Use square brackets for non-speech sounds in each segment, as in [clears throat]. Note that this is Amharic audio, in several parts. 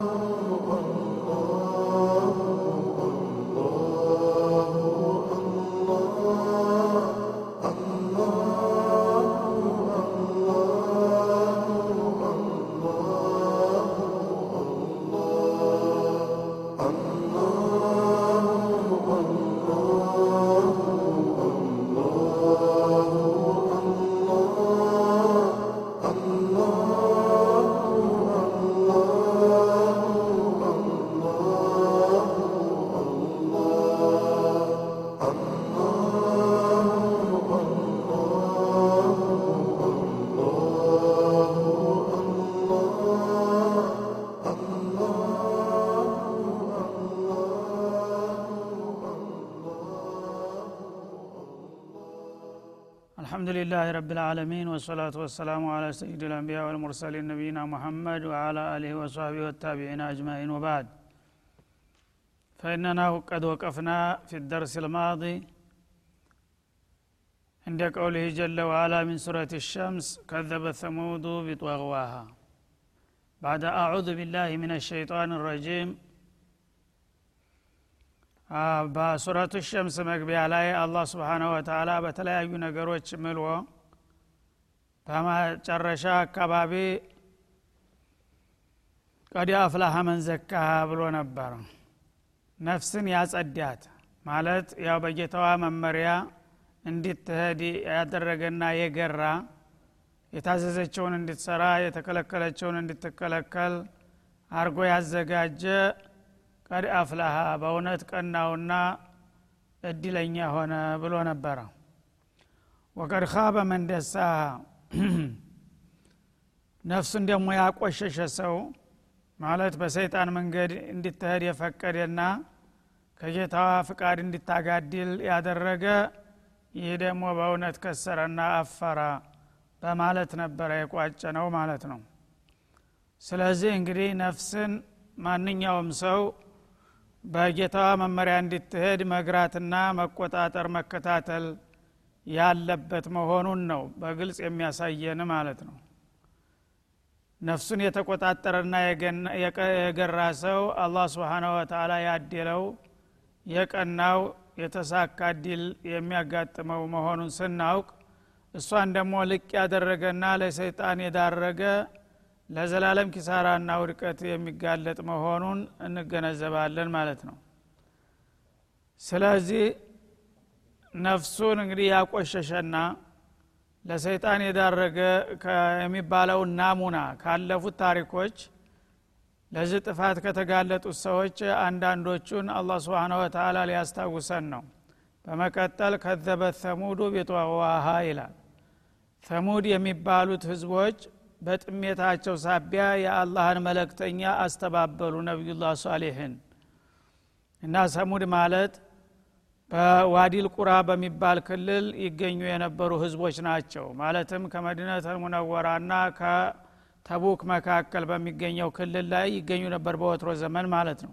Oh. رب العالمين والصلاة والسلام على سيد الأنبياء والمرسلين نبينا محمد وعلى آله وصحبه والتابعين أجمعين وبعد فإننا قد وقفنا في الدرس الماضي عند قوله جل وعلا من سورة الشمس كذب ثمود بطغواها بعد أعوذ بالله من الشيطان الرجيم በሱረቱ ሸምስ መግቢያ ላይ አላህ ስብሓናሁ ወተላ በተለያዩ ነገሮች ምልዎ በመጨረሻ አካባቢ ቀድ አፍላሀ መን ዘካሃ ብሎ ነበር። ነፍስን ያጸዳት ማለት ያው በጌታዋ መመሪያ እንዲትሄድ ያደረገና የገራ የታዘዘችውን እንድትሰራ የተከለከለችውን እንድትከለከል አርጎ ያዘጋጀ ቀድ አፍላሃ በእውነት ቀናውና እድለኛ ሆነ ብሎ ነበረ ወቀድ ካበ መንደሳሃ [clears throat] ነፍሱን ደግሞ ያቆሸሸ ሰው ማለት በሰይጣን መንገድ እንድትሄድ የፈቀደና ከጌታዋ ፍቃድ እንድታጋድል ያደረገ ይህ ደግሞ በእውነት ከሰረና አፈራ በማለት ነበረ የቋጨ ነው ማለት ነው። ስለዚህ እንግዲህ ነፍስን ማንኛውም ሰው በጌታዋ መመሪያ እንድትሄድ መግራትና መቆጣጠር መከታተል ያለበት መሆኑን ነው በግልጽ የሚያሳየን ማለት ነው። ነፍሱን የተቆጣጠረና የገራ ሰው አላህ ስብሓናሁ ወተላ ያደለው የቀናው የተሳካ ድል የሚያጋጥመው መሆኑን ስናውቅ እሷን ደግሞ ልቅ ያደረገና ለሰይጣን የዳረገ ለዘላለም ኪሳራና ውድቀት የሚጋለጥ መሆኑን እንገነዘባለን ማለት ነው። ስለዚህ ነፍሱን እንግዲህ ያቆሸሸና ለሰይጣን የዳረገ የሚባለው ናሙና ካለፉት ታሪኮች ለዚህ ጥፋት ከተጋለጡት ሰዎች አንዳንዶቹን አላህ ስብን ወተላ ሊያስታውሰን ነው። በመቀጠል ከዘበት ተሙዱ ቢጠዋሃ ይላል። ተሙድ የሚባሉት ህዝቦች በጥሜታቸው ሳቢያ የአላህን መለክተኛ አስተባበሉ ነቢዩላህ ሳሌሕን እና ሰሙድ ማለት በዋዲል ቁራ በሚባል ክልል ይገኙ የነበሩ ህዝቦች ናቸው። ማለትም ከመዲነት ሙነወራና ከተቡክ መካከል በሚገኘው ክልል ላይ ይገኙ ነበር በወትሮ ዘመን ማለት ነው።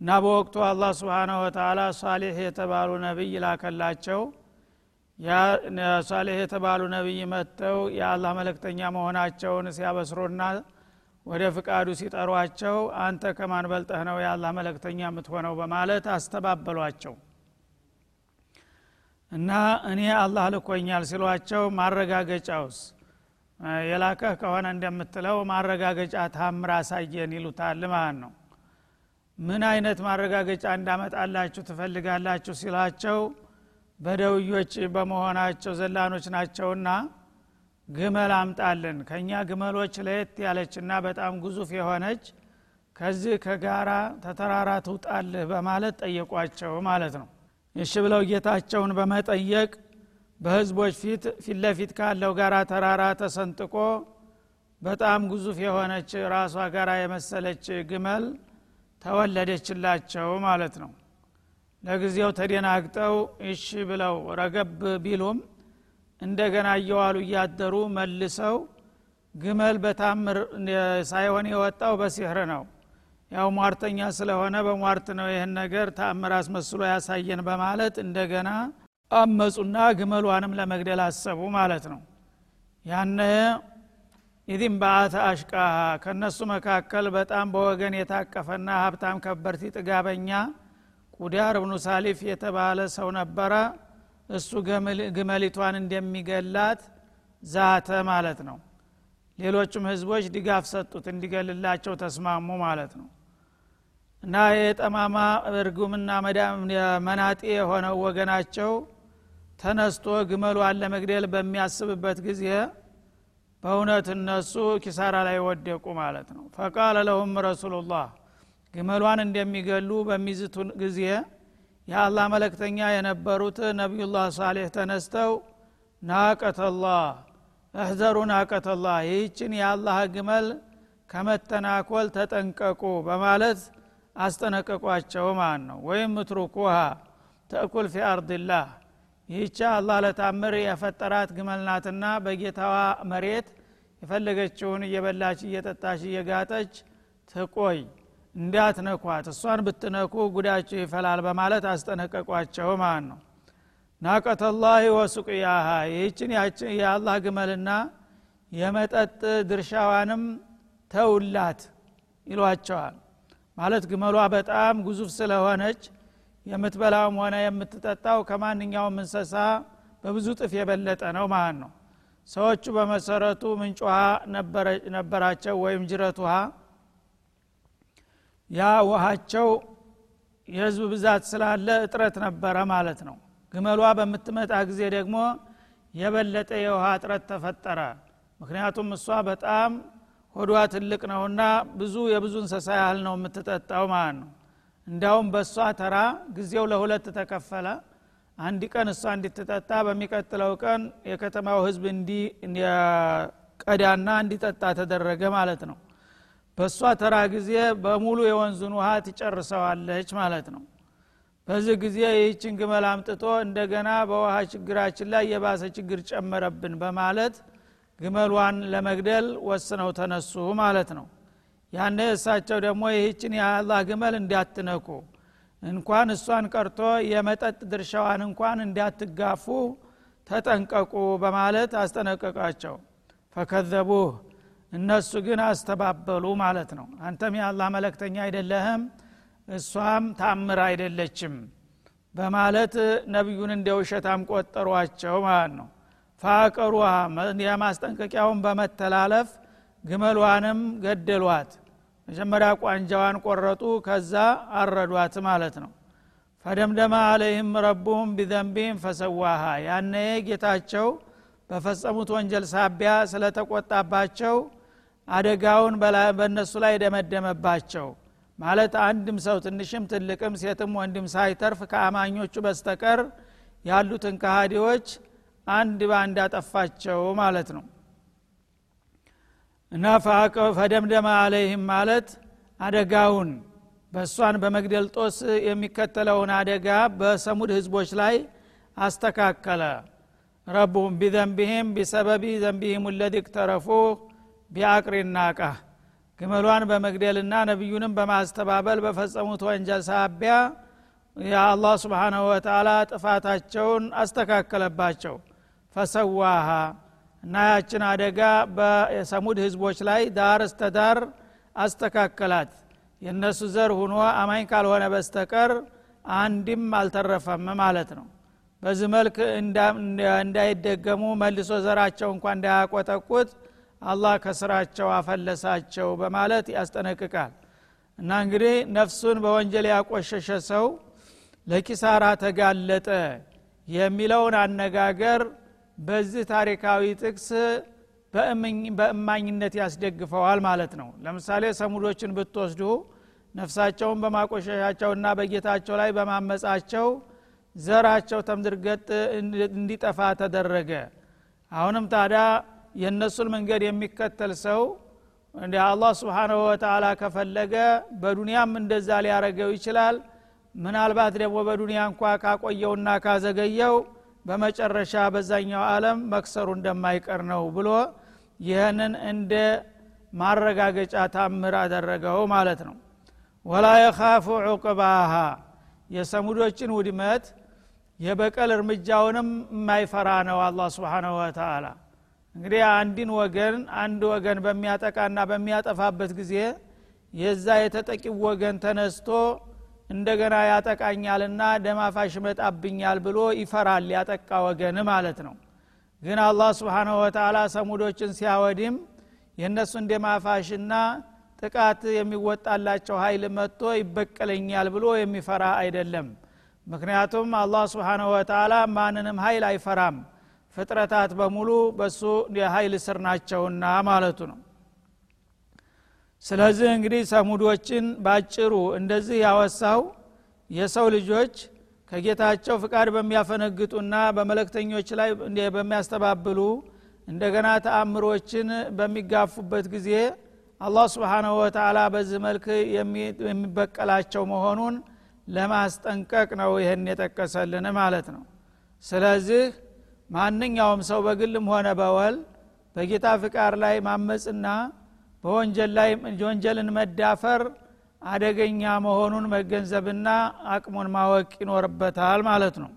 እና በወቅቱ አላህ ስብሓናሁ ወተላ ሳሌሕ የተባሉ ነቢይ ላከላቸው። ሳሌሕ የተባሉ ነቢይ መጥተው የአላህ መለክተኛ መሆናቸውን ሲያበስሩና ወደ ፍቃዱ ሲጠሯቸው አንተ ከማን በልጠህ ነው የአላህ መለክተኛ የምትሆነው? በማለት አስተባበሏቸው እና እኔ አላህ ልኮኛል ሲሏቸው ማረጋገጫውስ? የላከህ ከሆነ እንደምትለው ማረጋገጫ ታምር አሳየን ይሉታል ማለት ነው። ምን አይነት ማረጋገጫ እንዳመጣላችሁ ትፈልጋላችሁ? ሲላቸው በደውዮች በመሆናቸው ዘላኖች ናቸውና ግመል አምጣልን። ከእኛ ግመሎች ለየት ያለችና በጣም ግዙፍ የሆነች ከዚህ ከጋራ ተተራራ ትውጣልህ በማለት ጠየቋቸው ማለት ነው እሺ ብለው ጌታቸውን በመጠየቅ በህዝቦች ፊት ፊት ለፊት ካለው ጋራ ተራራ ተሰንጥቆ በጣም ግዙፍ የሆነች ራሷ ጋራ የመሰለች ግመል ተወለደችላቸው ማለት ነው። ለጊዜው ተደናግጠው እሺ ብለው ረገብ ቢሉም እንደገና እየዋሉ እያደሩ መልሰው ግመል በታምር ሳይሆን የወጣው በሲህር ነው ያው ሟርተኛ ስለሆነ በሟርት ነው ይህን ነገር ታምር አስመስሎ ያሳየን በማለት እንደገና አመፁና ግመሏንም ለመግደል አሰቡ ማለት ነው። ያነ ኢዚም በአተ አሽቃሃ ከእነሱ መካከል በጣም በወገን የታቀፈና ሀብታም ከበርቲ ጥጋበኛ ቁዳር እብኑ ሳሊፍ የተባለ ሰው ነበረ። እሱ ግመሊቷን እንደሚገላት ዛተ ማለት ነው። ሌሎችም ህዝቦች ድጋፍ ሰጡት እንዲገልላቸው ተስማሙ ማለት ነው እና የጠማማ እርጉምና መናጤ የሆነው ወገናቸው ተነስቶ ግመሏን ለመግደል በሚያስብበት ጊዜ በእውነት እነሱ ኪሳራ ላይ ወደቁ ማለት ነው። ፈቃለ ለሁም ረሱሉላህ ግመሏን እንደሚገሉ በሚዝቱ ጊዜ የአላህ መለክተኛ የነበሩት ነቢዩላህ ሳሌህ ተነስተው ናቀተላህ እህዘሩ ናቀተላህ ይህችን የአላህ ግመል ከመተናኮል ተጠንቀቁ በማለት አስጠነቀቋቸው ማለት ነው ወይም ምትሩኩሃ ተእኩል ፊ አርድላህ። ይህቻ አላህ ለታምር የፈጠራት ግመል ናትና በጌታዋ መሬት የፈለገችውን እየበላች እየጠጣች እየጋጠች ትቆይ። እንዳትነኳት እሷን ብትነኩ ጉዳቸው ይፈላል በማለት አስጠነቀቋቸው ማለት ነው ናቀተላህ ወሱቅያሃ። ይህችን የአላህ ግመልና የመጠጥ ድርሻዋንም ተውላት ይሏቸዋል ማለት ግመሏ በጣም ግዙፍ ስለሆነች የምትበላውም ሆነ የምትጠጣው ከማንኛውም እንሰሳ በብዙ ጥፍ የበለጠ ነው ማለት ነው። ሰዎቹ በመሰረቱ ምንጭ ውሃ ነበራቸው ወይም ጅረት ውሃ። ያ ውሃቸው የህዝብ ብዛት ስላለ እጥረት ነበረ ማለት ነው። ግመሏ በምትመጣ ጊዜ ደግሞ የበለጠ የውሃ እጥረት ተፈጠረ። ምክንያቱም እሷ በጣም ሆዷ ትልቅ ነውና ብዙ የብዙ እንሰሳ ያህል ነው የምትጠጣው ማለት ነው። እንዳውም በእሷ ተራ ጊዜው ለሁለት ተከፈለ። አንድ ቀን እሷ እንድትጠጣ በሚቀጥለው ቀን የከተማው ህዝብ እንዲቀዳና እንዲጠጣ ተደረገ ማለት ነው። በእሷ ተራ ጊዜ በሙሉ የወንዙን ውሃ ትጨርሰዋለች ማለት ነው። በዚህ ጊዜ ይህችን ግመል አምጥቶ እንደገና በውሃ ችግራችን ላይ የባሰ ችግር ጨመረብን በማለት ግመሏን ለመግደል ወስነው ተነሱ ማለት ነው። ያነ እሳቸው ደግሞ ይህችን የአላህ ግመል እንዳትነኩ እንኳን እሷን ቀርቶ የመጠጥ ድርሻዋን እንኳን እንዳትጋፉ ተጠንቀቁ በማለት አስጠነቀቃቸው። ፈከዘቡህ እነሱ ግን አስተባበሉ ማለት ነው። አንተም የአላህ መለክተኛ አይደለህም እሷም ታምር አይደለችም በማለት ነቢዩን እንደ ውሸታም ቆጠሯቸው ማለት ነው ፋቀሩሃ የማስጠንቀቂያውን በመተላለፍ ግመሏንም ገደሏት። መጀመሪያ ቋንጃዋን ቆረጡ ከዛ አረዷት ማለት ነው። ፈደምደማ አለይህም ረቡሁም ቢዘንቢም ፈሰዋሃ። ያነ ጌታቸው በፈጸሙት ወንጀል ሳቢያ ስለተቆጣባቸው አደጋውን በእነሱ ላይ ደመደመባቸው። ማለት አንድም ሰው ትንሽም ትልቅም ሴትም ወንድም ሳይተርፍ ከአማኞቹ በስተቀር ያሉትን ከሃዲዎች አንድ በአንድ አጠፋቸው ማለት ነው። እና ፈደምደማ አለይህም ማለት አደጋውን በእሷን በመግደል ጦስ የሚከተለውን አደጋ በሰሙድ ህዝቦች ላይ አስተካከለ። ረቡም ቢዘንቢህም ቢሰበቢ ዘንቢህም ለዚ እክተረፉ ቢአቅሪናቃ ግመሏን በመግደልና ነቢዩንም በማስተባበል በፈጸሙት ወንጀል ሳቢያ የአላህ ስብሓናሁ ወተላ ጥፋታቸውን አስተካከለባቸው ፈሰዋሃ። እና ያችን አደጋ በሰሙድ ህዝቦች ላይ ዳር እስተ ዳር አስተካከላት። የእነሱ ዘር ሁኖ አማኝ ካልሆነ በስተቀር አንድም አልተረፈም ማለት ነው። በዚህ መልክ እንዳይደገሙ መልሶ ዘራቸው እንኳ እንዳያቆጠቁት አላህ ከስራቸው አፈለሳቸው በማለት ያስጠነቅቃል። እና እንግዲህ ነፍሱን በወንጀል ያቆሸሸ ሰው ለኪሳራ ተጋለጠ የሚለውን አነጋገር በዚህ ታሪካዊ ጥቅስ በእማኝነት ያስደግፈዋል ማለት ነው። ለምሳሌ ሰሙዶችን ብትወስዱ ነፍሳቸውን በማቆሸሻቸውና በጌታቸው ላይ በማመጻቸው ዘራቸው ተምድርገጥ እንዲጠፋ ተደረገ። አሁንም ታዲያ የእነሱን መንገድ የሚከተል ሰው እንደ አላህ ስብሓንሁ ወተላ ከፈለገ በዱንያም እንደዛ ሊያረገው ይችላል። ምናልባት ደግሞ በዱንያ እንኳ ካቆየውና ካዘገየው በመጨረሻ በዛኛው አለም መክሰሩ እንደማይቀር ነው ብሎ ይህንን እንደ ማረጋገጫ ታምር አደረገው ማለት ነው። ወላ የኻፉ ዑቅባሃ የሰሙዶችን ውድመት የበቀል እርምጃውንም የማይፈራ ነው አላ ስብሓንሁ ወተላ እንግዲህ አንድን ወገን አንድ ወገን በሚያጠቃና በሚያጠፋበት ጊዜ የዛ የተጠቂው ወገን ተነስቶ እንደገና ያጠቃኛልና ደማፋሽ ይመጣብኛል ብሎ ይፈራል ያጠቃ ወገን ማለት ነው። ግን አላህ ስብሓናሁ ወተላ ሰሙዶችን ሲያወድም የእነሱን ደማፋሽና ጥቃት የሚወጣላቸው ኃይል መጥቶ ይበቀለኛል ብሎ የሚፈራ አይደለም። ምክንያቱም አላህ ስብሓናሁ ወተላ ማንንም ኃይል አይፈራም። ፍጥረታት በሙሉ በሱ የኃይል ስር ናቸውና ማለቱ ነው ስለዚህ እንግዲህ ሰሙዶችን ባጭሩ እንደዚህ ያወሳው የሰው ልጆች ከጌታቸው ፍቃድ በሚያፈነግጡና በመለክተኞች ላይ በሚያስተባብሉ እንደገና ተአምሮችን በሚጋፉበት ጊዜ አላህ ስብሓናሁ ወተላ በዚህ መልክ የሚበቀላቸው መሆኑን ለማስጠንቀቅ ነው ይህን የጠቀሰልን ማለት ነው። ስለዚህ ማንኛውም ሰው በግልም ሆነ በወል በጌታ ፍቃድ ላይ ማመፅና በወንጀል ላይ ወንጀልን መዳፈር አደገኛ መሆኑን መገንዘብና አቅሙን ማወቅ ይኖርበታል ማለት ነው።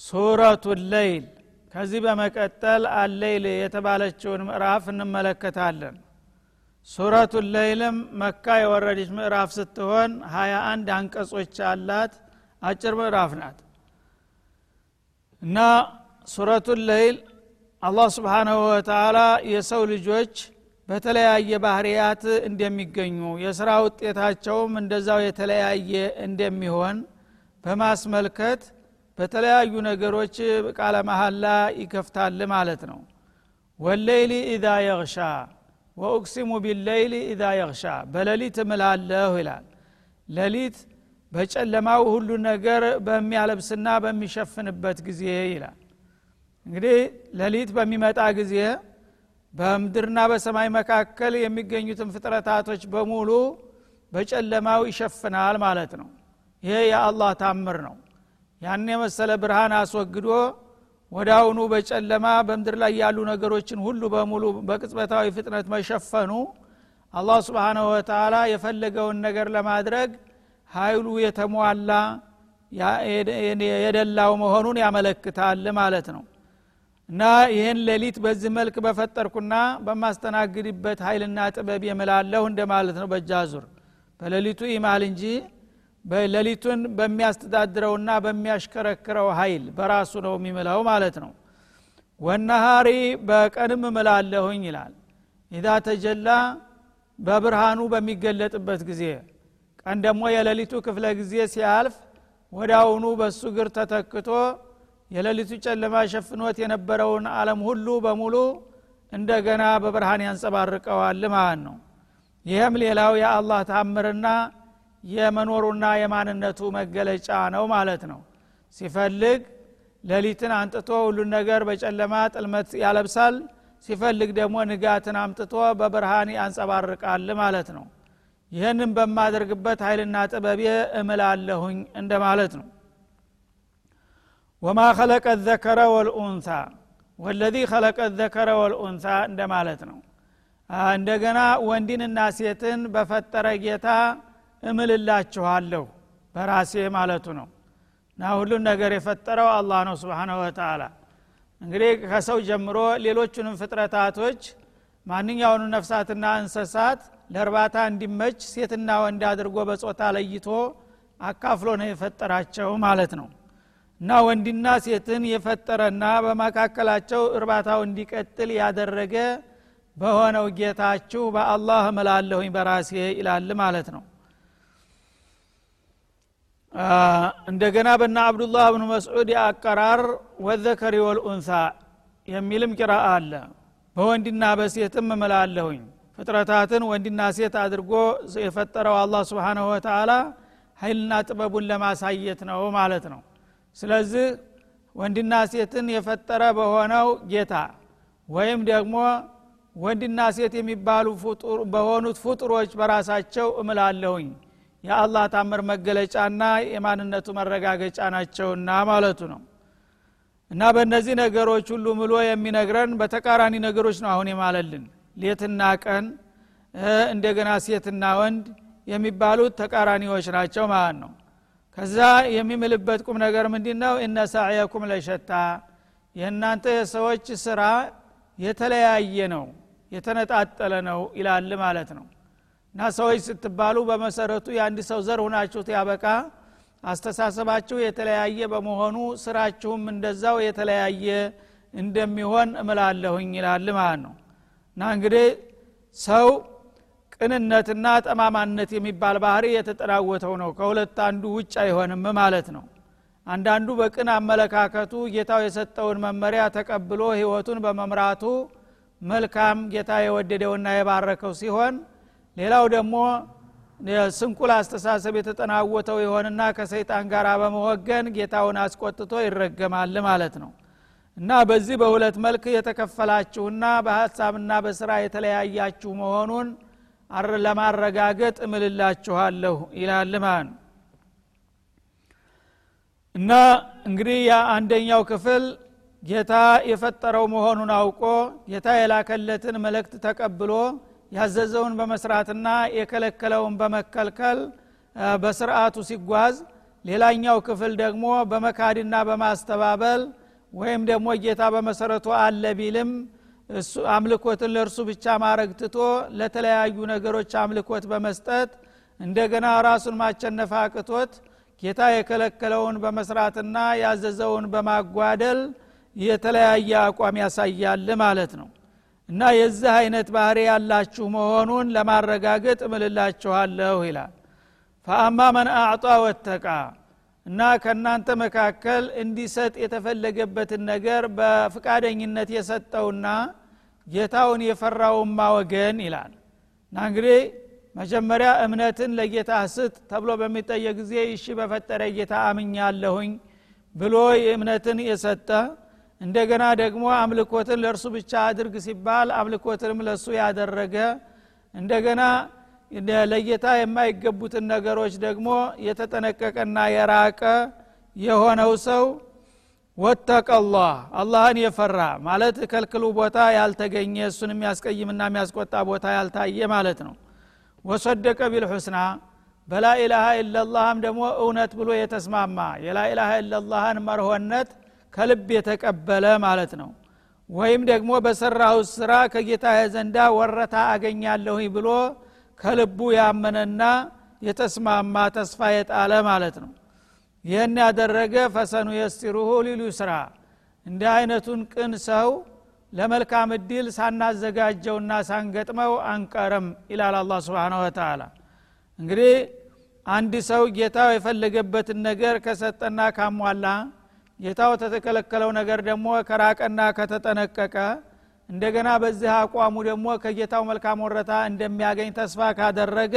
ሱረቱ ለይል ከዚህ በመቀጠል አለይል የተባለችውን ምዕራፍ እንመለከታለን። ሱረቱ ለይልም መካ የወረደች ምዕራፍ ስትሆን ሀያ አንድ አንቀጾች አላት። አጭር ምዕራፍ ናት። እና ሱረቱ ለይል አላህ ስብሓናሁ ወተላ የሰው ልጆች በተለያየ ባህርያት እንደሚገኙ የስራ ውጤታቸውም እንደዛው የተለያየ እንደሚሆን በማስመልከት በተለያዩ ነገሮች ቃለ መሐላ ይከፍታል ማለት ነው። ወሌይሊ ኢዛ የግሻ ወኡቅሲሙ ቢለይሊ ኢዛ የግሻ በሌሊት እምላለሁ ይላል። ሌሊት በጨለማው ሁሉ ነገር በሚያለብስና በሚሸፍንበት ጊዜ ይላል እንግዲህ ሌሊት በሚመጣ ጊዜ በምድርና በሰማይ መካከል የሚገኙትን ፍጥረታቶች በሙሉ በጨለማው ይሸፍናል ማለት ነው። ይሄ የአላህ ታምር ነው። ያን የመሰለ ብርሃን አስወግዶ አሁኑ በጨለማ በምድር ላይ ያሉ ነገሮችን ሁሉ በሙሉ በቅጽበታዊ ፍጥነት መሸፈኑ አላህ ስብሓናሁ ወተላ የፈለገውን ነገር ለማድረግ ኃይሉ የተሟላ የደላው መሆኑን ያመለክታል ማለት ነው እና ይህን ሌሊት በዚህ መልክ በፈጠርኩና በማስተናግድበት ኃይልና ጥበብ የምላለሁ እንደማለት ነው በጃዙር። በሌሊቱ ይማል እንጂ ሌሊቱን በሚያስተዳድረውና በሚያሽከረክረው ኃይል በራሱ ነው የሚምለው ማለት ነው። ወነሃሪ በቀንም እምላለሁኝ ይላል። ኢዛ ተጀላ በብርሃኑ በሚገለጥበት ጊዜ ቀን ደግሞ የሌሊቱ ክፍለ ጊዜ ሲያልፍ አሁኑ በሱ ግር ተተክቶ የሌሊቱ ጨለማ ሸፍኖት የነበረውን አለም ሁሉ በሙሉ እንደገና በብርሃን ያንጸባርቀዋል ማለት ነው። ይህም ሌላው የአላህ ታምርና የመኖሩና የማንነቱ መገለጫ ነው ማለት ነው። ሲፈልግ ሌሊትን አንጥቶ ሁሉን ነገር በጨለማ ጥልመት ያለብሳል። ሲፈልግ ደግሞ ንጋትን አምጥቶ በብርሃን ያንጸባርቃል ማለት ነው። ይህንም በማደርግበት ኃይልና ጥበቤ እምላለሁኝ እንደማለት ነው ወማ ኸለቀ ዘከረ ወልኡንሳ ወለዚ ኸለቀ ዘከረ ወልኡንሳ እንደማለት ነው። እንደገና ወንድንና ሴትን በፈጠረ ጌታ እምልላችኋለሁ በራሴ ማለቱ ነው። እና ሁሉን ነገር የፈጠረው አላህ ነው ስብሓነ ወተላ እንግዲህ ከሰው ጀምሮ ሌሎቹንም ፍጥረታቶች ማንኛውኑ ነፍሳትና እንስሳት ለእርባታ እንዲመች ሴትና ወንድ አድርጎ በጾታ ለይቶ አካፍሎ ነው የፈጠራቸው ማለት ነው እና ወንድና ሴትን የፈጠረና በመካከላቸው እርባታው እንዲቀጥል ያደረገ በሆነው ጌታችሁ በአላህ እምላለሁኝ በራሴ ይላል ማለት ነው። እንደገና በና አብዱላህ ብኑ መስዑድ አቀራር ወዘከሪ ወልኡንሳ የሚልም ቂራ አለ። በወንድና በሴትም እምላለሁኝ። ፍጥረታትን ወንድና ሴት አድርጎ የፈጠረው አላህ ስብሓንሁ ወተላ ኃይልና ጥበቡን ለማሳየት ነው ማለት ነው ስለዚህ ወንድና ሴትን የፈጠረ በሆነው ጌታ ወይም ደግሞ ወንድና ሴት የሚባሉ በሆኑት ፍጡሮች በራሳቸው እምላለሁኝ። የአላህ ታምር መገለጫና የማንነቱ መረጋገጫ ናቸውና ማለቱ ነው። እና በእነዚህ ነገሮች ሁሉ ምሎ የሚነግረን በተቃራኒ ነገሮች ነው አሁን የማለልን። ሌትና ቀን እንደገና ሴትና ወንድ የሚባሉት ተቃራኒዎች ናቸው ማለት ነው ከዛ የሚምልበት ቁም ነገር ምንድ ነው እነ ሳዕየኩም ለሸታ። የእናንተ የሰዎች ስራ የተለያየ ነው የተነጣጠለ ነው ይላል ማለት ነው። እና ሰዎች ስትባሉ በመሰረቱ የአንድ ሰው ዘር ሁናችሁት ያበቃ አስተሳሰባችሁ የተለያየ በመሆኑ ስራችሁም እንደዛው የተለያየ እንደሚሆን እምላለሁኝ ይላል ማለት ነው። እና እንግዲህ ሰው ቅንነትና ጠማማነት የሚባል ባህሪ የተጠናወተው ነው። ከሁለት አንዱ ውጭ አይሆንም ማለት ነው። አንዳንዱ በቅን አመለካከቱ ጌታው የሰጠውን መመሪያ ተቀብሎ ህይወቱን በመምራቱ መልካም ጌታ የወደደውና የባረከው ሲሆን ሌላው ደግሞ ስንኩል አስተሳሰብ የተጠናወተው የሆንና ከሰይጣን ጋር በመወገን ጌታውን አስቆጥቶ ይረገማል ማለት ነው። እና በዚህ በሁለት መልክ የተከፈላችሁና በሀሳብና በስራ የተለያያችሁ መሆኑን ለማረጋገጥ እምልላችኋለሁ ይላል ማለት እና እንግዲህ ያ አንደኛው ክፍል ጌታ የፈጠረው መሆኑን አውቆ ጌታ የላከለትን መልእክት ተቀብሎ ያዘዘውን በመስራትና የከለከለውን በመከልከል በስርዓቱ ሲጓዝ ሌላኛው ክፍል ደግሞ በመካድና በማስተባበል ወይም ደግሞ ጌታ በመሰረቱ አለ ቢልም አምልኮትን ለእርሱ ብቻ ማድረግ ትቶ ለተለያዩ ነገሮች አምልኮት በመስጠት እንደገና ራሱን ማቸነፍ አቅቶት ጌታ የከለከለውን በመስራትና ያዘዘውን በማጓደል የተለያየ አቋም ያሳያል ማለት ነው። እና የዚህ አይነት ባህሪ ያላችሁ መሆኑን ለማረጋገጥ እምልላችኋለሁ ይላል። ፈአማ መን አዕጣ ወተቃ እና ከእናንተ መካከል እንዲሰጥ የተፈለገበትን ነገር በፍቃደኝነት የሰጠውና ጌታውን የፈራውማ ወገን ይላል። እና እንግዲህ መጀመሪያ እምነትን ለጌታ ስጥ ተብሎ በሚጠየቅ ጊዜ እሺ በፈጠረ ጌታ አምኛለሁኝ ብሎ እምነትን የሰጠ እንደገና ደግሞ አምልኮትን ለእርሱ ብቻ አድርግ ሲባል አምልኮትንም ለእሱ ያደረገ እንደገና ለጌታ የማይገቡትን ነገሮች ደግሞ የተጠነቀቀና የራቀ የሆነው ሰው ወተቀላህ አላህን የፈራ ማለት ከልክሉ ቦታ ያልተገኘ እሱን የሚያስቀይምና የሚያስቆጣ ቦታ ያልታየ ማለት ነው። ወሰደቀ ቢልሑስና በላኢላሃ ኢላላህም ደግሞ እውነት ብሎ የተስማማ የላኢላሃ ኢላላህን መርሆነት ከልብ የተቀበለ ማለት ነው። ወይም ደግሞ በሰራው ስራ ከጌታ ዘንዳ ወረታ አገኛለሁኝ ብሎ ከልቡ ያመነና የተስማማ ተስፋ የጣለ ማለት ነው። ይህን ያደረገ ፈሰኑ የስቲሩሁ ሊሉ ስራ አይነቱን ቅን ሰው ለመልካም እድል ሳናዘጋጀውና ሳንገጥመው አንቀርም ይላል አላ ስብን ወተላ እንግዲህ አንድ ሰው ጌታው የፈለገበትን ነገር ከሰጠና ካሟላ ጌታው ተተከለከለው ነገር ደግሞ ከራቀና ከተጠነቀቀ እንደገና በዚህ አቋሙ ደግሞ ከጌታው መልካም ወረታ እንደሚያገኝ ተስፋ ካደረገ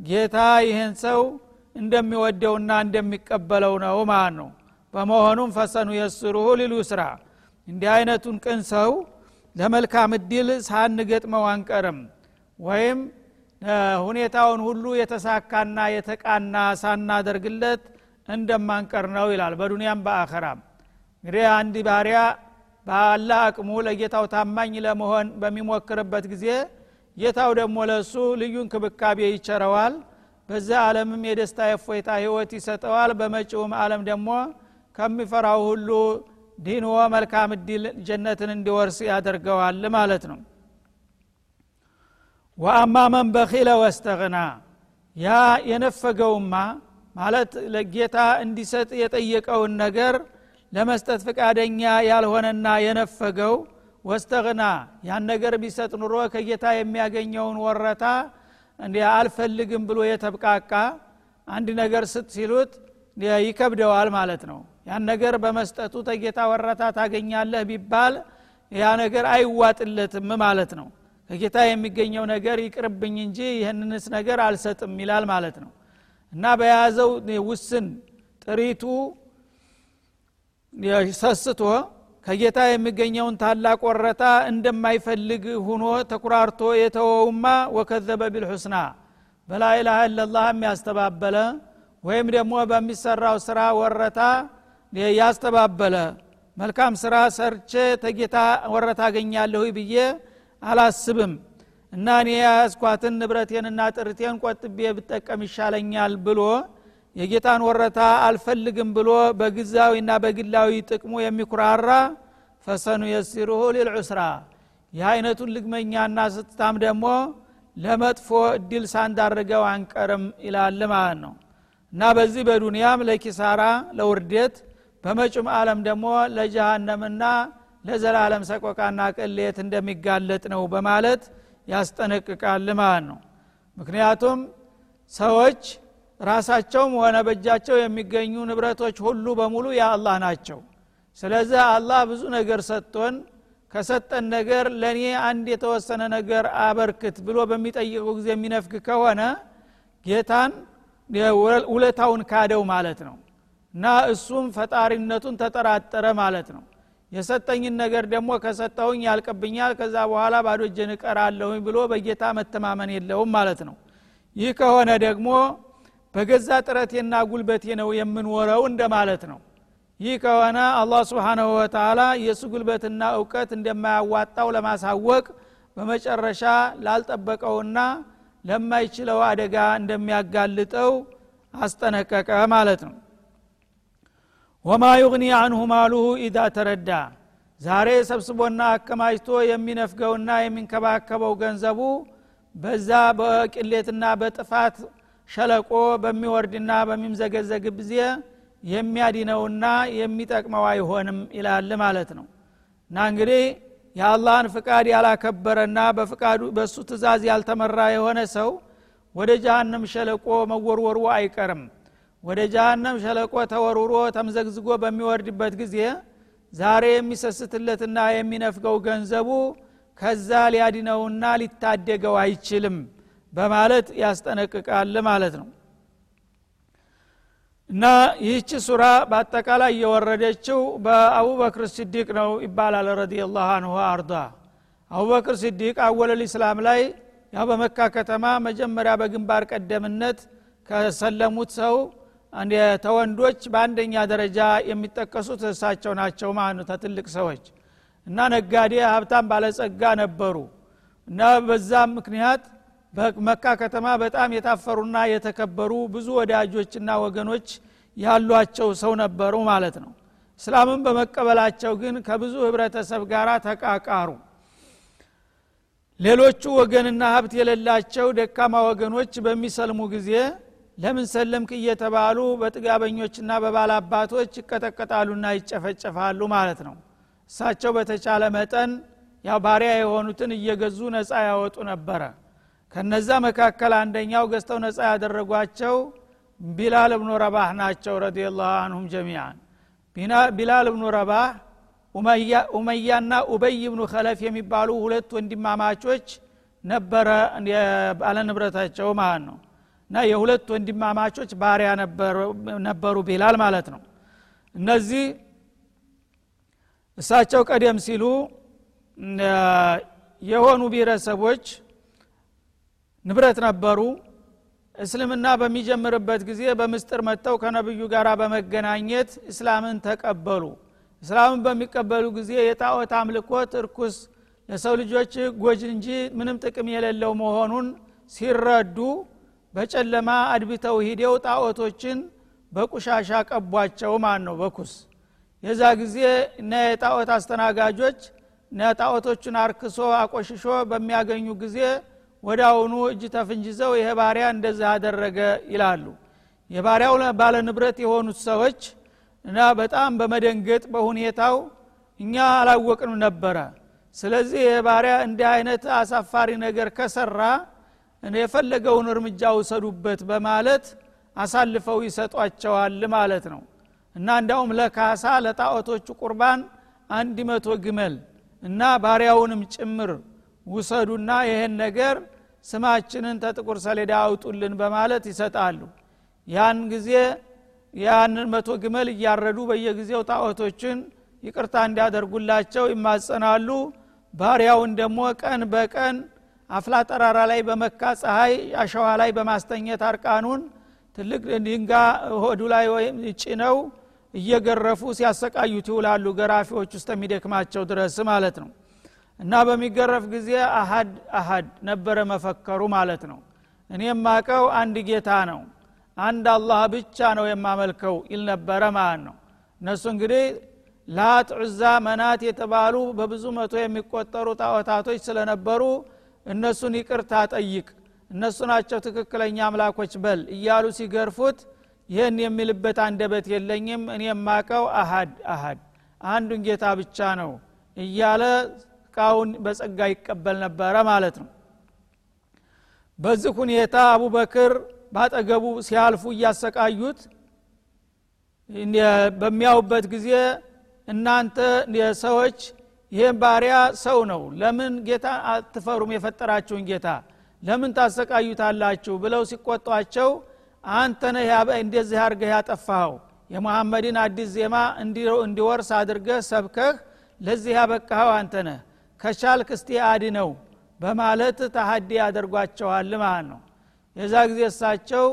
ጌታ ይህን ሰው እንደሚወደውና እንደሚቀበለው ነው ማለት ነው። በመሆኑም ፈሰኑ የስሩሁ ሊሉ ስራ። እንዲህ አይነቱን ቅን ሰው ለመልካም እድል ሳንገጥመው አንቀርም። ወይም ሁኔታውን ሁሉ የተሳካና የተቃና ሳናደርግለት እንደማንቀር ነው ይላል። በዱንያም በአኸራም። እንግዲህ አንድ ባሪያ ባላ አቅሙ ለጌታው ታማኝ ለመሆን በሚሞክርበት ጊዜ ጌታው ደግሞ ለእሱ ልዩ እንክብካቤ ይቸረዋል። በዛ ዓለምም የደስታ የፎይታ ህይወት ይሰጠዋል። በመጪውም ዓለም ደግሞ ከሚፈራው ሁሉ ዲንዎ መልካም እድል ጀነትን እንዲወርስ ያደርገዋል ማለት ነው። ወአማ መን በኪለ ወስተግና ያ የነፈገውማ ማለት ለጌታ እንዲሰጥ የጠየቀውን ነገር ለመስጠት ፍቃደኛ ያልሆነና የነፈገው ወስተግና ያን ነገር ቢሰጥ ኑሮ ከጌታ የሚያገኘውን ወረታ እንዲ አልፈልግም ብሎ የተብቃቃ አንድ ነገር ስጥ ሲሉት ይከብደዋል ማለት ነው። ያን ነገር በመስጠቱ ተጌታ ወረታ ታገኛለህ ቢባል ያ ነገር አይዋጥለትም ማለት ነው። ከጌታ የሚገኘው ነገር ይቅርብኝ እንጂ ይህንንስ ነገር አልሰጥም ይላል ማለት ነው። እና በያዘው ውስን ጥሪቱ ሰስቶ ከጌታ የሚገኘውን ታላቅ ወረታ እንደማይፈልግ ሁኖ ተኩራርቶ የተወውማ ወከዘበ ቢልሑስና። በላኢላሃ ኢለላህ የሚያስተባበለ ወይም ደግሞ በሚሰራው ስራ ወረታ ያስተባበለ። መልካም ስራ ሰርቼ ተጌታ ወረታ አገኛለሁ ብዬ አላስብም። እና እኔ የያዝኳትን ንብረቴንና ጥርቴን ቆጥቤ ብጠቀም ይሻለኛል ብሎ የጌታን ወረታ አልፈልግም ብሎ በግዛዊና በግላዊ ጥቅሙ የሚኩራራ ፈሰኑ የሲሩሁ ሊልዑስራ። ይህ ልግመኛና ስትታም ደግሞ ለመጥፎ እድል ሳንዳርገው አንቀርም ይላል ማለት ነው። እና በዚህ በዱንያም ለኪሳራ ለውርደት በመጩም ዓለም ደግሞ ለጀሃነምና ለዘላለም ሰቆቃና ቅሌት እንደሚጋለጥ ነው በማለት ያስጠነቅቃል ማለት ነው። ምክንያቱም ሰዎች ራሳቸውም ሆነ በእጃቸው የሚገኙ ንብረቶች ሁሉ በሙሉ የአላህ ናቸው። ስለዚህ አላህ ብዙ ነገር ሰጥቶን ከሰጠን ነገር ለእኔ አንድ የተወሰነ ነገር አበርክት ብሎ በሚጠይቀው ጊዜ የሚነፍግ ከሆነ ጌታን ውለታውን ካደው ማለት ነው። እና እሱም ፈጣሪነቱን ተጠራጠረ ማለት ነው። የሰጠኝን ነገር ደግሞ ከሰጠውኝ ያልቅብኛል ከዛ በኋላ ባዶ እጄን ብሎ በጌታ መተማመን የለውም ማለት ነው። ይህ ከሆነ ደግሞ በገዛ ጥረቴና ጉልበቴ ነው የምንወረው እንደማለት ነው። ይህ ከሆነ አላህ ስብሓናሁ ወተላ የእሱ ጉልበትና እውቀት እንደማያዋጣው ለማሳወቅ በመጨረሻ ላልጠበቀውና ለማይችለው አደጋ እንደሚያጋልጠው አስጠነቀቀ ማለት ነው። ወማ ዩግኒ አንሁ ማሉሁ ኢዛ ተረዳ። ዛሬ ሰብስቦና አከማችቶ የሚነፍገውና የሚንከባከበው ገንዘቡ በዛ በቅሌትና በጥፋት ሸለቆ በሚወርድና በሚምዘገዘግ ጊዜ የሚያድነውና የሚጠቅመው አይሆንም ይላል ማለት ነው። እና እንግዲህ የአላህን ፍቃድ ያላከበረና በፍቃዱ በእሱ ትእዛዝ ያልተመራ የሆነ ሰው ወደ ጃሃንም ሸለቆ መወርወሩ አይቀርም። ወደ ጃሃንም ሸለቆ ተወርውሮ ተምዘግዝጎ በሚወርድበት ጊዜ ዛሬ የሚሰስትለትና የሚነፍገው ገንዘቡ ከዛ ሊያድነውና ሊታደገው አይችልም በማለት ያስጠነቅቃል ማለት ነው። እና ይህች ሱራ በአጠቃላይ የወረደችው በአቡበክር ስዲቅ ነው ይባላል ረዲየላሁ አንሁ አርዳ። አቡበክር ስዲቅ አወለል ኢስላም ላይ ያው በመካ ከተማ መጀመሪያ በግንባር ቀደምነት ከሰለሙት ሰው ተወንዶች በአንደኛ ደረጃ የሚጠቀሱት እሳቸው ናቸው ማለት ተትልቅ ሰዎች። እና ነጋዴ ሀብታም ባለጸጋ ነበሩ። እና በዛም ምክንያት በመካ ከተማ በጣም የታፈሩና የተከበሩ ብዙ ወዳጆችና ወገኖች ያሏቸው ሰው ነበሩ ማለት ነው። እስላምን በመቀበላቸው ግን ከብዙ ህብረተሰብ ጋር ተቃቃሩ። ሌሎቹ ወገንና ሀብት የሌላቸው ደካማ ወገኖች በሚሰልሙ ጊዜ ለምን ሰለምክ እየተባሉ በጥጋበኞችና በባላባቶች ይቀጠቀጣሉና ይጨፈጨፋሉ ማለት ነው። እሳቸው በተቻለ መጠን ያው ባሪያ የሆኑትን እየገዙ ነፃ ያወጡ ነበረ ከነዛ መካከል አንደኛው ገዝተው ነፃ ያደረጓቸው ቢላል እብኑ ረባህ ናቸው ረዲላሁ አንሁም ጀሚአን ቢላል እብኑ ረባህ ኡመያና ኡበይ ብኑ ከለፍ የሚባሉ ሁለት ወንድማማቾች ነበረ ባለ ንብረታቸው ማለት ነው። እና የሁለት ወንድማማቾች ባሪያ ነበሩ ቢላል ማለት ነው። እነዚህ እሳቸው ቀደም ሲሉ የሆኑ ብሔረሰቦች ንብረት ነበሩ። እስልምና በሚጀምርበት ጊዜ በምስጥር መጥተው ከነብዩ ጋር በመገናኘት እስላምን ተቀበሉ። እስላምን በሚቀበሉ ጊዜ የጣዖት አምልኮት እርኩስ ለሰው ልጆች ጎጅ እንጂ ምንም ጥቅም የሌለው መሆኑን ሲረዱ በጨለማ አድብተው ሂደው ጣዖቶችን በቁሻሻ ቀቧቸው። ማን ነው በኩስ። የዛ ጊዜ እነ የጣዖት አስተናጋጆች ጣዖቶቹን አርክሶ አቆሽሾ በሚያገኙ ጊዜ አሁኑ እጅ ተፍንጅዘው ይሄ ባሪያ እንደዚህ አደረገ ይላሉ። የባሪያው ባለ ንብረት የሆኑት ሰዎች እና በጣም በመደንገጥ በሁኔታው እኛ አላወቅንም ነበረ። ስለዚህ ይህ ባሪያ እንዲህ አይነት አሳፋሪ ነገር ከሰራ የፈለገውን እርምጃ ውሰዱበት በማለት አሳልፈው ይሰጧቸዋል ማለት ነው። እና እንዳውም ለካሳ ለጣዖቶቹ ቁርባን አንድ መቶ ግመል እና ባሪያውንም ጭምር ውሰዱና ይህን ነገር ስማችንን ተጥቁር ሰሌዳ አውጡልን በማለት ይሰጣሉ። ያን ጊዜ ያንን መቶ ግመል እያረዱ በየጊዜው ጣዖቶችን ይቅርታ እንዲያደርጉላቸው ይማጸናሉ። ባሪያውን ደግሞ ቀን በቀን አፍላ ጠራራ ላይ በመካ ፀሐይ አሸዋ ላይ በማስተኘት አርቃኑን ትልቅ ድንጋ ሆዱ ላይ ወይም ጭነው እየገረፉ ሲያሰቃዩት ይውላሉ ገራፊዎች ውስጥ የሚደክማቸው ድረስ ማለት ነው እና በሚገረፍ ጊዜ አሀድ አሀድ ነበረ መፈከሩ ማለት ነው። እኔ የማቀው አንድ ጌታ ነው። አንድ አላህ ብቻ ነው የማመልከው ይል ነበረ ማለት ነው። እነሱ እንግዲህ ላት ዑዛ መናት የተባሉ በብዙ መቶ የሚቆጠሩ ጣዖታቶች ስለነበሩ እነሱን ይቅርታ ጠይቅ እነሱ ናቸው ትክክለኛ አምላኮች በል እያሉ ሲገርፉት ይህን የሚልበት አንደበት የለኝም። እኔ የማቀው አሃድ አሃድ አንዱን ጌታ ብቻ ነው እያለ እቃውን በጸጋ ይቀበል ነበረ ማለት ነው። በዚህ ሁኔታ አቡበክር ባጠገቡ ሲያልፉ እያሰቃዩት በሚያውበት ጊዜ እናንተ ሰዎች ይህን ባሪያ ሰው ነው። ለምን ጌታ አትፈሩም የፈጠራችሁን ጌታ? ለምን ታሰቃዩታላችሁ? ብለው ሲቆጧቸው አንተ ነህ እንደዚህ አርገህ ያጠፋኸው። የመሐመድን አዲስ ዜማ እንዲወርስ አድርገህ ሰብከህ ለዚህ ያበቃኸው አንተ ነህ ከቻልክ እስቲ አድ ነው በማለት ተሀዲ ያደርጓቸዋል ማለት ነው። የዛ ጊዜ እሳቸው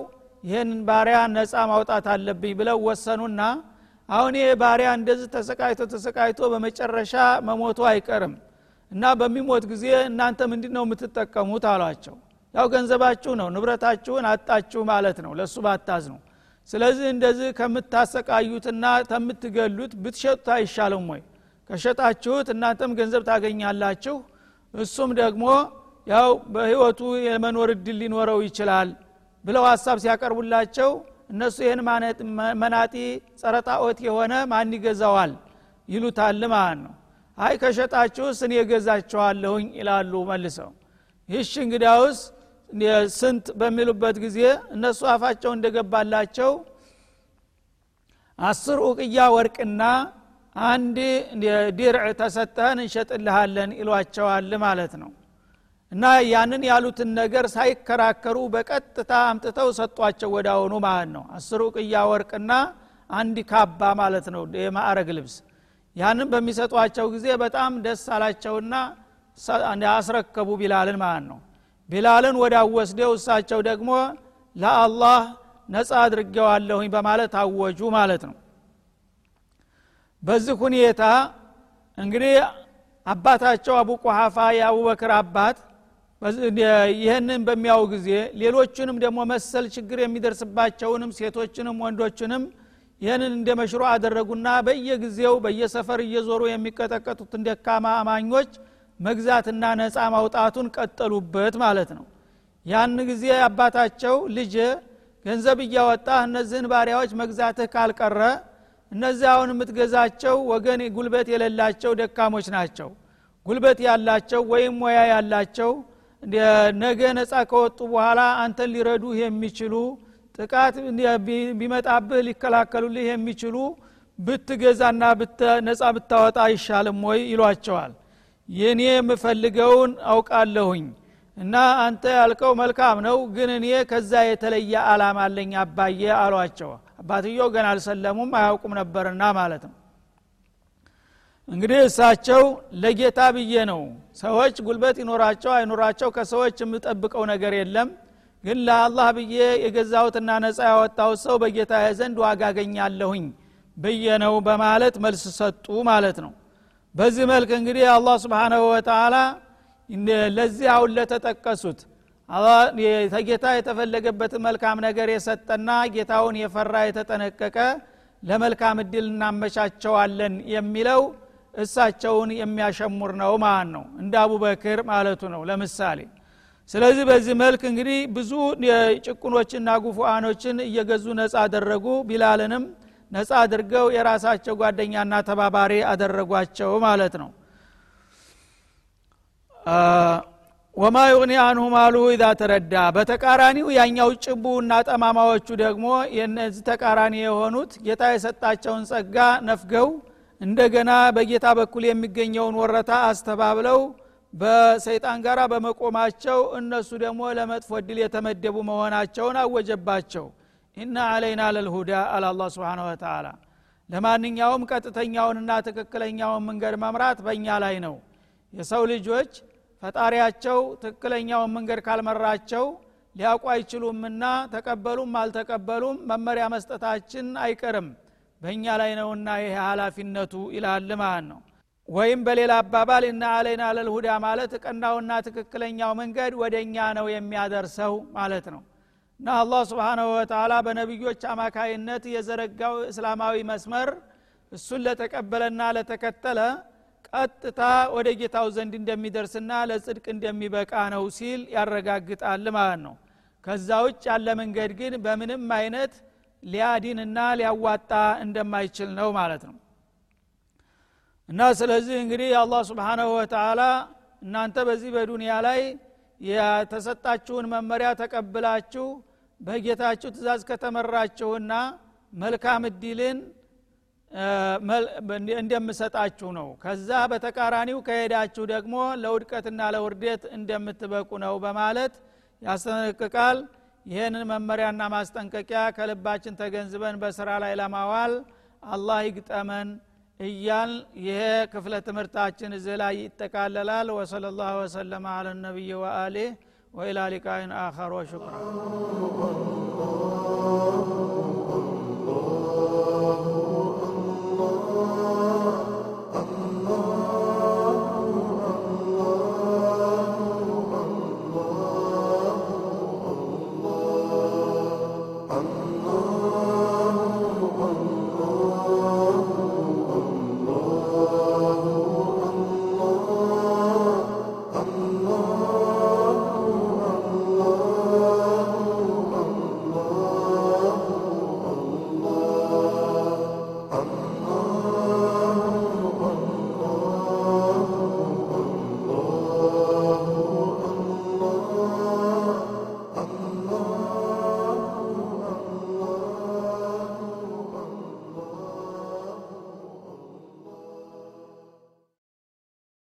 ይህንን ባሪያ ነፃ ማውጣት አለብኝ ብለው ወሰኑና አሁን ይህ ባሪያ እንደዚህ ተሰቃይቶ ተሰቃይቶ በመጨረሻ መሞቱ አይቀርም እና በሚሞት ጊዜ እናንተ ምንድ ነው የምትጠቀሙት አሏቸው። ያው ገንዘባችሁ ነው ንብረታችሁን አጣችሁ ማለት ነው። ለእሱ ባታዝ ነው ስለዚህ እንደዚህ ከምታሰቃዩትና ከምትገሉት ብትሸጡት አይሻልም ወይ ከሸጣችሁት እናንተም ገንዘብ ታገኛላችሁ። እሱም ደግሞ ያው በህይወቱ የመኖር እድል ሊኖረው ይችላል ብለው ሀሳብ ሲያቀርቡላቸው እነሱ ይህን መናጢ ጸረጣኦት የሆነ ማን ይገዛዋል? ይሉታል ማለት ነው። አይ ከሸጣችሁስ እኔ እገዛችኋለሁኝ ይላሉ መልሰው። ይህሽ እንግዲያውስ ስንት በሚሉበት ጊዜ እነሱ አፋቸው እንደገባላቸው አስር ኡቅያ ወርቅና አንድ ዲርዕ ተሰጠህን እንሸጥልሃለን ይሏቸዋል ማለት ነው። እና ያንን ያሉትን ነገር ሳይከራከሩ በቀጥታ አምጥተው ሰጧቸው አሁኑ ማለት ነው። አስር ኡቅያ ወርቅና አንድ ካባ ማለት ነው የማዕረግ ልብስ። ያንን በሚሰጧቸው ጊዜ በጣም ደስ አላቸውና አስረከቡ ቢላልን ማለት ነው። ቢላልን ወደ አወስደው እሳቸው ደግሞ ለአላህ ነጻ አድርጌዋለሁኝ በማለት አወጁ ማለት ነው በዚህ ሁኔታ እንግዲህ አባታቸው አቡ ቁሐፋ የአቡበክር አባት ይህንን በሚያው ጊዜ ሌሎቹንም ደግሞ መሰል ችግር የሚደርስባቸውንም ሴቶችንም ወንዶችንም ይህንን እንደ መሽሮ አደረጉና በየጊዜው በየሰፈር እየዞሩ የሚቀጠቀጡትን ደካማ አማኞች መግዛትና ነፃ ማውጣቱን ቀጠሉበት ማለት ነው። ያን ጊዜ አባታቸው ልጅ ገንዘብ እያወጣ እነዚህን ባሪያዎች መግዛትህ ካልቀረ እነዚህ አሁን የምትገዛቸው ወገን ጉልበት የሌላቸው ደካሞች ናቸው። ጉልበት ያላቸው ወይም ሙያ ያላቸው ነገ ነፃ ከወጡ በኋላ አንተን ሊረዱህ የሚችሉ ጥቃት ቢመጣብህ ሊከላከሉልህ የሚችሉ ብትገዛና ነፃ ብታወጣ አይሻልም ወይ ይሏቸዋል። የኔ የምፈልገውን አውቃለሁኝ እና አንተ ያልከው መልካም ነው ግን እኔ ከዛ የተለየ አላማ አለኝ አባዬ አሏቸው አባትየው ገና አልሰለሙም አያውቁም ነበርና ማለት ነው። እንግዲህ እሳቸው ለጌታ ብዬ ነው። ሰዎች ጉልበት ይኖራቸው አይኖራቸው ከሰዎች የምጠብቀው ነገር የለም። ግን ለአላህ ብዬ የገዛሁትና ነፃ ያወጣው ሰው በጌታ ዘንድ ዋጋ አገኛለሁኝ ብዬ ነው በማለት መልስ ሰጡ ማለት ነው። በዚህ መልክ እንግዲህ አላህ ስብሓናሁ ወተላ ለዚህ አሁን ለተጠቀሱት ተጌታ የተፈለገበትን መልካም ነገር የሰጠና ጌታውን የፈራ የተጠነቀቀ ለመልካም እድል እናመቻቸዋለን የሚለው እሳቸውን የሚያሸሙር ነው ማለት ነው። እንደ አቡበክር ማለቱ ነው ለምሳሌ። ስለዚህ በዚህ መልክ እንግዲህ ብዙ ጭቁኖችና ጉፉአኖችን እየገዙ ነጻ አደረጉ። ቢላልንም ነጻ አድርገው የራሳቸው ጓደኛና ተባባሪ አደረጓቸው ማለት ነው ወማ ዩቅኒ አንሁ ማሉ ኢዛ ተረዳ። በተቃራኒው ያኛው ጭቡ እና ጠማማዎቹ ደግሞ የነዚህ ተቃራኒ የሆኑት ጌታ የሰጣቸውን ጸጋ ነፍገው እንደገና በጌታ በኩል የሚገኘውን ወረታ አስተባብለው በሰይጣን ጋር በመቆማቸው እነሱ ደግሞ ለመጥፎ እድል የተመደቡ መሆናቸውን አወጀባቸው። ኢና አለይና ለልሁዳ አለ አላ ስብን ወተላ ለማንኛውም ቀጥተኛውንና ትክክለኛውን መንገድ መምራት በእኛ ላይ ነው። የሰው ልጆች ፈጣሪያቸው ትክክለኛውን መንገድ ካልመራቸው ሊያውቁ አይችሉምና ተቀበሉም አልተቀበሉም መመሪያ መስጠታችን አይቀርም። በእኛ ላይ ነውና ይሄ ሀላፊነቱ ይላል ማለት ነው። ወይም በሌላ አባባል እና አለይና ለልሁዳ ማለት ቀናውና ትክክለኛው መንገድ ወደ እኛ ነው የሚያደርሰው ማለት ነው። እና አላህ ስብሓናሁ ወተላ በነቢዮች አማካይነት የዘረጋው እስላማዊ መስመር እሱን ለተቀበለና ለተከተለ ቀጥታ ወደ ጌታው ዘንድ እንደሚደርስና ለጽድቅ እንደሚበቃ ነው ሲል ያረጋግጣል ማለት ነው። ከዛ ውጭ ያለ መንገድ ግን በምንም አይነት ሊያዲንና ሊያዋጣ እንደማይችል ነው ማለት ነው። እና ስለዚህ እንግዲህ አላህ ስብሓናሁ ወተላ እናንተ በዚህ በዱንያ ላይ የተሰጣችሁን መመሪያ ተቀብላችሁ በጌታችሁ ትእዛዝ ከተመራችሁና መልካም እድልን እንደምሰጣችሁ ነው። ከዛ በተቃራኒው ከሄዳችሁ ደግሞ ለውድቀትና ለውርደት እንደምትበቁ ነው በማለት ያስጠነቅቃል። ይህንን መመሪያና ማስጠንቀቂያ ከልባችን ተገንዝበን በስራ ላይ ለማዋል አላህ ይግጠመን እያል ይሄ ክፍለ ትምህርታችን እዚህ ላይ ይጠቃለላል። ወሰለ ላሁ ወሰለማ አለ ነቢይ ወአሊህ ወኢላ ሊቃይን አኸር ወሽክራ